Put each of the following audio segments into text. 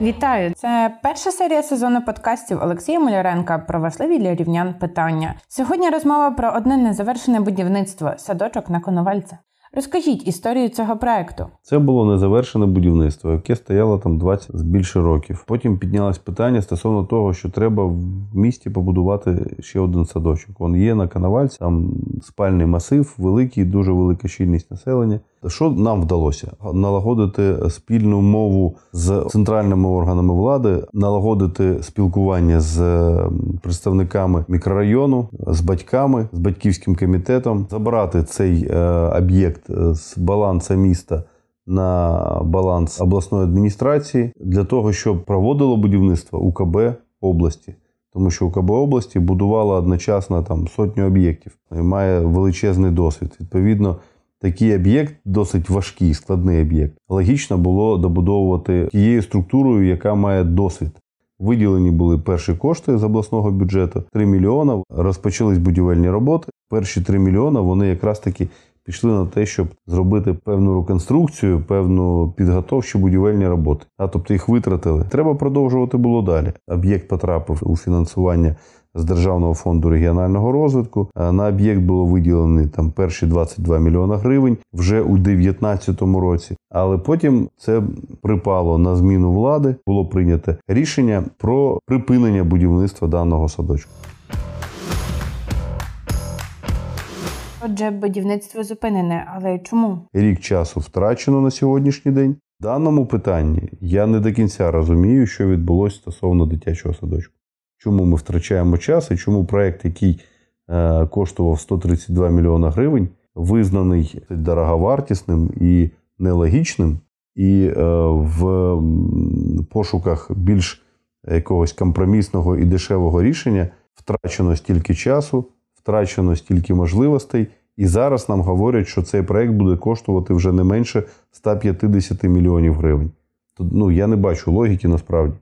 Вітаю! Це перша серія сезону подкастів Олексія Маляренка про важливі для рівнян питання. Сьогодні розмова про одне незавершене будівництво садочок на Коновальця. Розкажіть історію цього проекту. Це було незавершене будівництво, яке стояло там 20 з більше років. Потім піднялось питання стосовно того, що треба в місті побудувати ще один садочок. Він є на Коновальці, там спальний масив, великий, дуже велика щільність населення. Що нам вдалося? Налагодити спільну мову з центральними органами влади, налагодити спілкування з представниками мікрорайону, з батьками, з батьківським комітетом, забрати цей е, об'єкт з балансу міста. На баланс обласної адміністрації для того, щоб проводило будівництво УКБ області, тому що УКБ області будувала одночасно там сотню об'єктів і має величезний досвід. Відповідно, такий об'єкт досить важкий, складний об'єкт. Логічно було добудовувати тією структурою, яка має досвід. Виділені були перші кошти з обласного бюджету 3 мільйона. Розпочались будівельні роботи. Перші 3 мільйона вони якраз таки пішли на те, щоб зробити певну реконструкцію, певну підготовчі будівельні роботи. А тобто їх витратили. Треба продовжувати було далі. Об'єкт потрапив у фінансування з Державного фонду регіонального розвитку. На об'єкт було виділені там перші 22 мільйона гривень вже у 2019 році. Але потім це припало на зміну влади. Було прийнято рішення про припинення будівництва даного садочку. Отже, будівництво зупинене, але чому? Рік часу втрачено на сьогоднішній день. В даному питанні я не до кінця розумію, що відбулося стосовно дитячого садочку. Чому ми втрачаємо час і чому проект, який е, коштував 132 мільйона гривень, визнаний дороговартісним і нелогічним, і е, в пошуках більш якогось компромісного і дешевого рішення втрачено стільки часу, втрачено стільки можливостей. І зараз нам говорять, що цей проект буде коштувати вже не менше 150 мільйонів гривень. Ну я не бачу логіки насправді.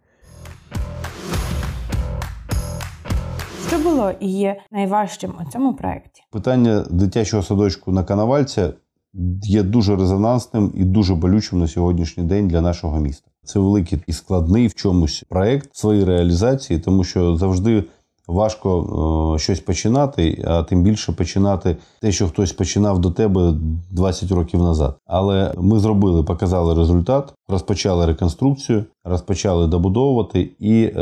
Що було і є найважчим у цьому проєкті? Питання дитячого садочку на Канавальця є дуже резонансним і дуже болючим на сьогоднішній день для нашого міста. Це великий і складний в чомусь проект своїй реалізації, тому що завжди важко е, щось починати, а тим більше починати те, що хтось починав до тебе 20 років назад. Але ми зробили, показали результат, розпочали реконструкцію, розпочали добудовувати, і, е,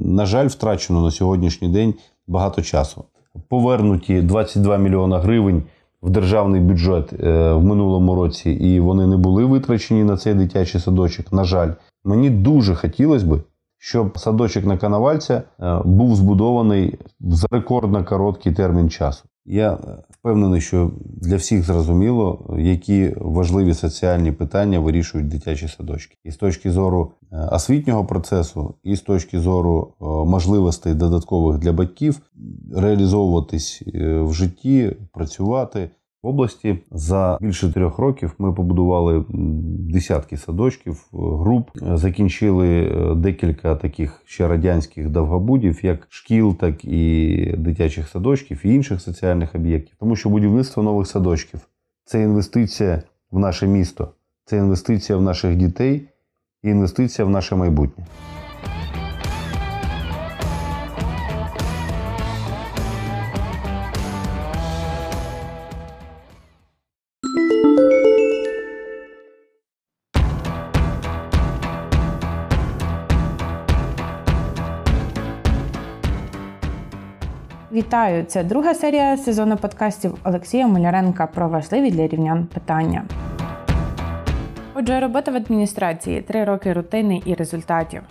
на жаль, втрачено на сьогоднішній день багато часу. Повернуті 22 мільйона гривень. В державний бюджет е, в минулому році, і вони не були витрачені на цей дитячий садочок. На жаль, мені дуже хотілося би, щоб садочок на Канавальця е, був збудований за рекордно короткий термін часу. Я е, впевнений, що для всіх зрозуміло, які важливі соціальні питання вирішують дитячі садочки, і з точки зору е, освітнього процесу, і з точки зору можливостей додаткових для батьків реалізовуватись в житті, працювати. В області за більше трьох років ми побудували десятки садочків, груп, закінчили е, декілька таких ще радянських довгобудів, як шкіл, так і дитячих садочків і інших соціальних об'єктів. Тому що будівництво нових садочків це інвестиція в наше місто, це інвестиція в наших дітей і інвестиція в наше майбутнє. Вітаю! Це друга серія сезону подкастів Олексія Муляренка про важливі для рівнян питання. Отже, робота в адміністрації три роки рутини і результатів.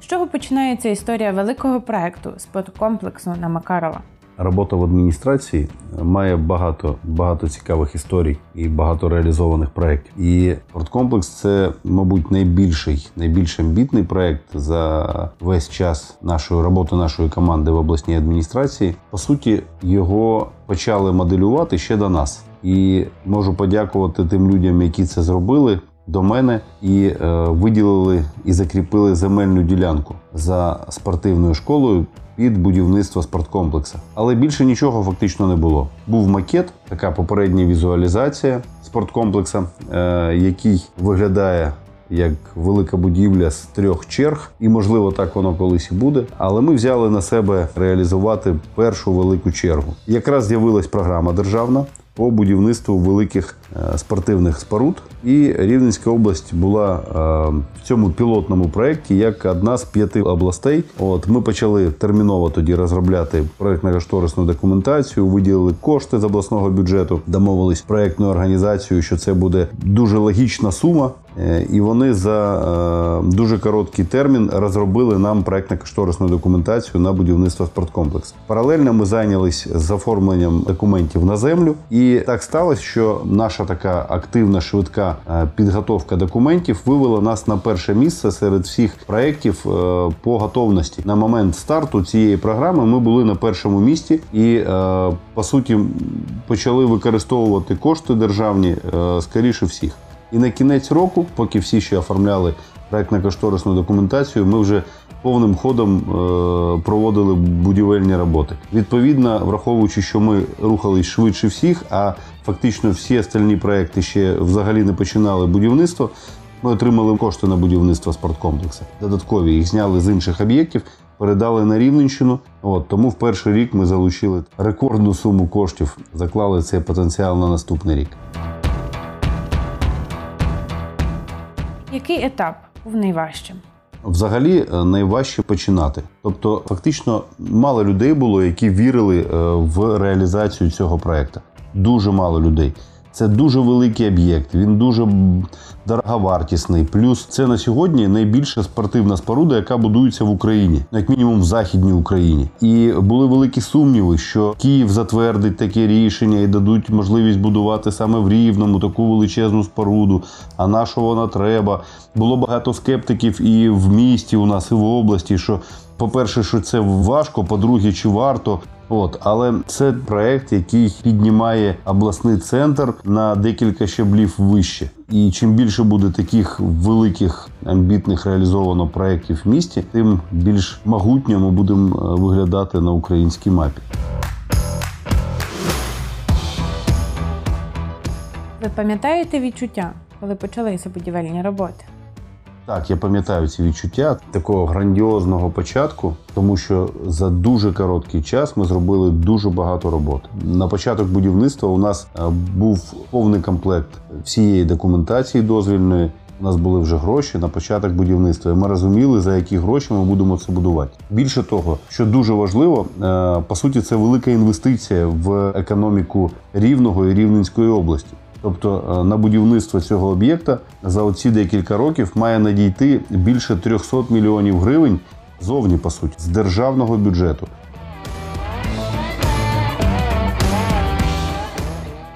З чого починається історія великого проекту спорткомплексу на Макарова? Робота в адміністрації має багато багато цікавих історій і багато реалізованих проєктів. І спорткомплекс це, мабуть, найбільший, найбільш амбітний проєкт за весь час нашої роботи нашої команди в обласній адміністрації. По суті, його почали моделювати ще до нас. І можу подякувати тим людям, які це зробили. До мене і е, виділили і закріпили земельну ділянку за спортивною школою під будівництво спорткомплекса. Але більше нічого фактично не було. Був макет, така попередня візуалізація спорткомплекса, е, який виглядає як велика будівля з трьох черг, і можливо так воно колись і буде. Але ми взяли на себе реалізувати першу велику чергу. Якраз з'явилась програма державна по будівництву великих е, спортивних споруд. І Рівненська область була е, в цьому пілотному проєкті як одна з п'яти областей. От ми почали терміново тоді розробляти проєктно-кошторисну документацію, виділили кошти з обласного бюджету, домовились проєктною організацією, що це буде дуже логічна сума. Е, І вони за е, дуже короткий термін розробили нам проєктно-кошторисну документацію на будівництво спорткомплексу. Паралельно ми зайнялись з оформленням документів на землю, і так сталося, що наша така активна швидка е, підготовка документів вивела нас на перше місце серед всіх проєктів по готовності. На момент старту цієї програми ми були на першому місці і по суті почали використовувати кошти державні скоріше всіх. І на кінець року, поки всі ще оформляли проектно-кошторисну документацію, ми вже повним ходом е, проводили будівельні роботи. Відповідно, враховуючи, що ми рухались швидше всіх, а фактично всі остальні проекти ще взагалі не починали будівництво. Ми отримали кошти на будівництво спорткомплексу. Додаткові їх зняли з інших об'єктів, передали на Рівненщину. От тому в перший рік ми залучили рекордну суму коштів, заклали цей потенціал на наступний рік. Який етап був найважчим? Взагалі е, найважче починати. Тобто, фактично, мало людей було, які вірили е, в реалізацію цього проекту. Дуже мало людей. Це дуже великий об'єкт, він дуже дороговартісний. Плюс це на сьогодні найбільша спортивна споруда, яка будується в Україні, ну, як мінімум в Західній Україні. І були великі сумніви, що Київ затвердить таке рішення і дадуть можливість будувати саме в Рівному таку величезну споруду. А на що вона треба? Було багато скептиків і в місті у нас, і в області. що по-перше, що це важко, по-друге, чи варто. От, але це проект, який піднімає обласний центр на декілька щаблів вище. І чим більше буде таких великих амбітних реалізовано проєктів в місті, тим більш могутньо ми будемо е, виглядати на українській мапі. Ви пам'ятаєте відчуття, коли почалися будівельні роботи? Так, я пам'ятаю ці відчуття такого грандіозного початку, тому що за дуже короткий час ми зробили дуже багато роботи. На початок будівництва у нас е, був повний комплект всієї документації дозвільної. У нас були вже гроші на початок будівництва. і Ми розуміли, за які гроші ми будемо це будувати. Більше того, що дуже важливо, е, по суті, це велика інвестиція в економіку рівного і рівненської області. Тобто е, на будівництво цього об'єкта за оці декілька років має надійти більше 300 мільйонів гривень зовні, по суті, з державного бюджету.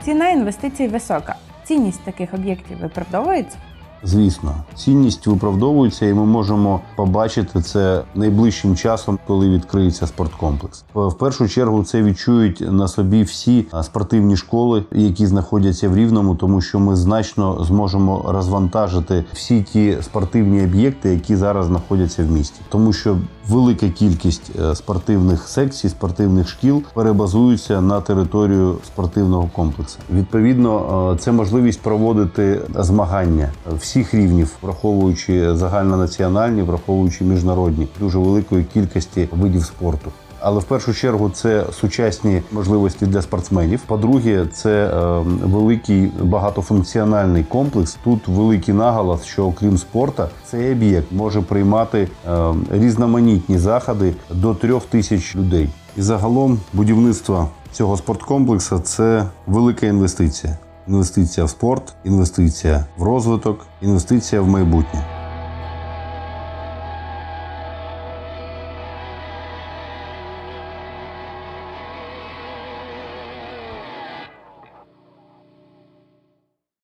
Ціна інвестицій висока. Цінність таких об'єктів виправдовується? Звісно, цінність виправдовується, і ми можемо побачити це найближчим часом, коли відкриється спорткомплекс. В першу чергу це відчують на собі всі спортивні школи, які знаходяться в Рівному, тому що ми значно зможемо розвантажити всі ті спортивні об'єкти, які зараз знаходяться в місті, тому що велика кількість е, спортивних секцій, спортивних шкіл перебазуються на територію спортивного комплексу. Відповідно, е, це можливість проводити змагання всіх рівнів, враховуючи загальнонаціональні, враховуючи міжнародні, дуже великої кількості видів спорту. Але в першу чергу це сучасні можливості для спортсменів. По-друге, це е, великий багатофункціональний комплекс. Тут великий наголос, що окрім спорту, цей об'єкт може приймати е, різноманітні заходи до трьох тисяч людей. І загалом будівництво цього спорткомплексу це велика інвестиція. Інвестиція в спорт, інвестиція в розвиток, інвестиція в майбутнє.